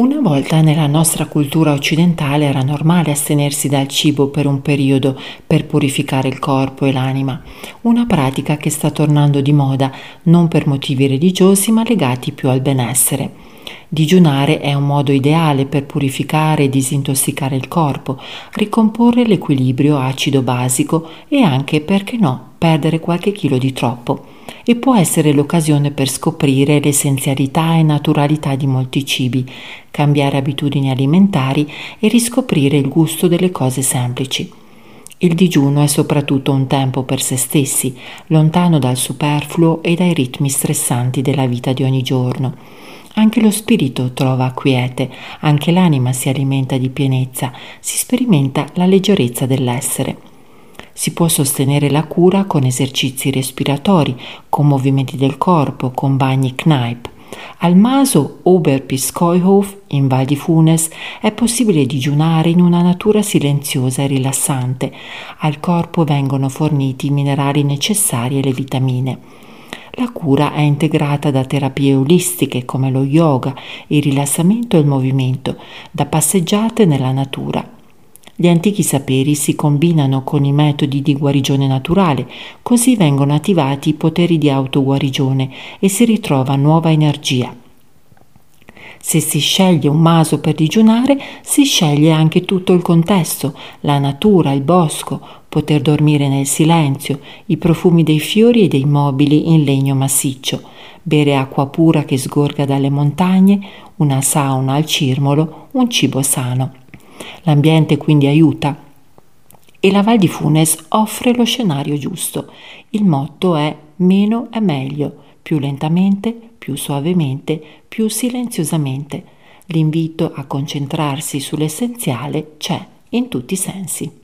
Una volta nella nostra cultura occidentale era normale astenersi dal cibo per un periodo per purificare il corpo e l'anima, una pratica che sta tornando di moda non per motivi religiosi ma legati più al benessere. Digiunare è un modo ideale per purificare e disintossicare il corpo, ricomporre l'equilibrio acido-basico e anche, perché no, perdere qualche chilo di troppo e può essere l'occasione per scoprire l'essenzialità e naturalità di molti cibi, cambiare abitudini alimentari e riscoprire il gusto delle cose semplici. Il digiuno è soprattutto un tempo per se stessi, lontano dal superfluo e dai ritmi stressanti della vita di ogni giorno. Anche lo spirito trova quiete, anche l'anima si alimenta di pienezza, si sperimenta la leggerezza dell'essere. Si può sostenere la cura con esercizi respiratori, con movimenti del corpo, con bagni Kneipp. Al maso Oberpiskoihof, in Val di Funes, è possibile digiunare in una natura silenziosa e rilassante. Al corpo vengono forniti i minerali necessari e le vitamine. La cura è integrata da terapie olistiche come lo yoga, il rilassamento e il movimento, da passeggiate nella natura. Gli antichi saperi si combinano con i metodi di guarigione naturale, così vengono attivati i poteri di autoguarigione e si ritrova nuova energia. Se si sceglie un maso per digiunare, si sceglie anche tutto il contesto, la natura, il bosco, poter dormire nel silenzio, i profumi dei fiori e dei mobili in legno massiccio, bere acqua pura che sgorga dalle montagne, una sauna al cirmolo, un cibo sano. L'ambiente quindi aiuta e la Val di Funes offre lo scenario giusto. Il motto è meno è meglio, più lentamente, più suavemente, più silenziosamente. L'invito a concentrarsi sull'essenziale c'è in tutti i sensi.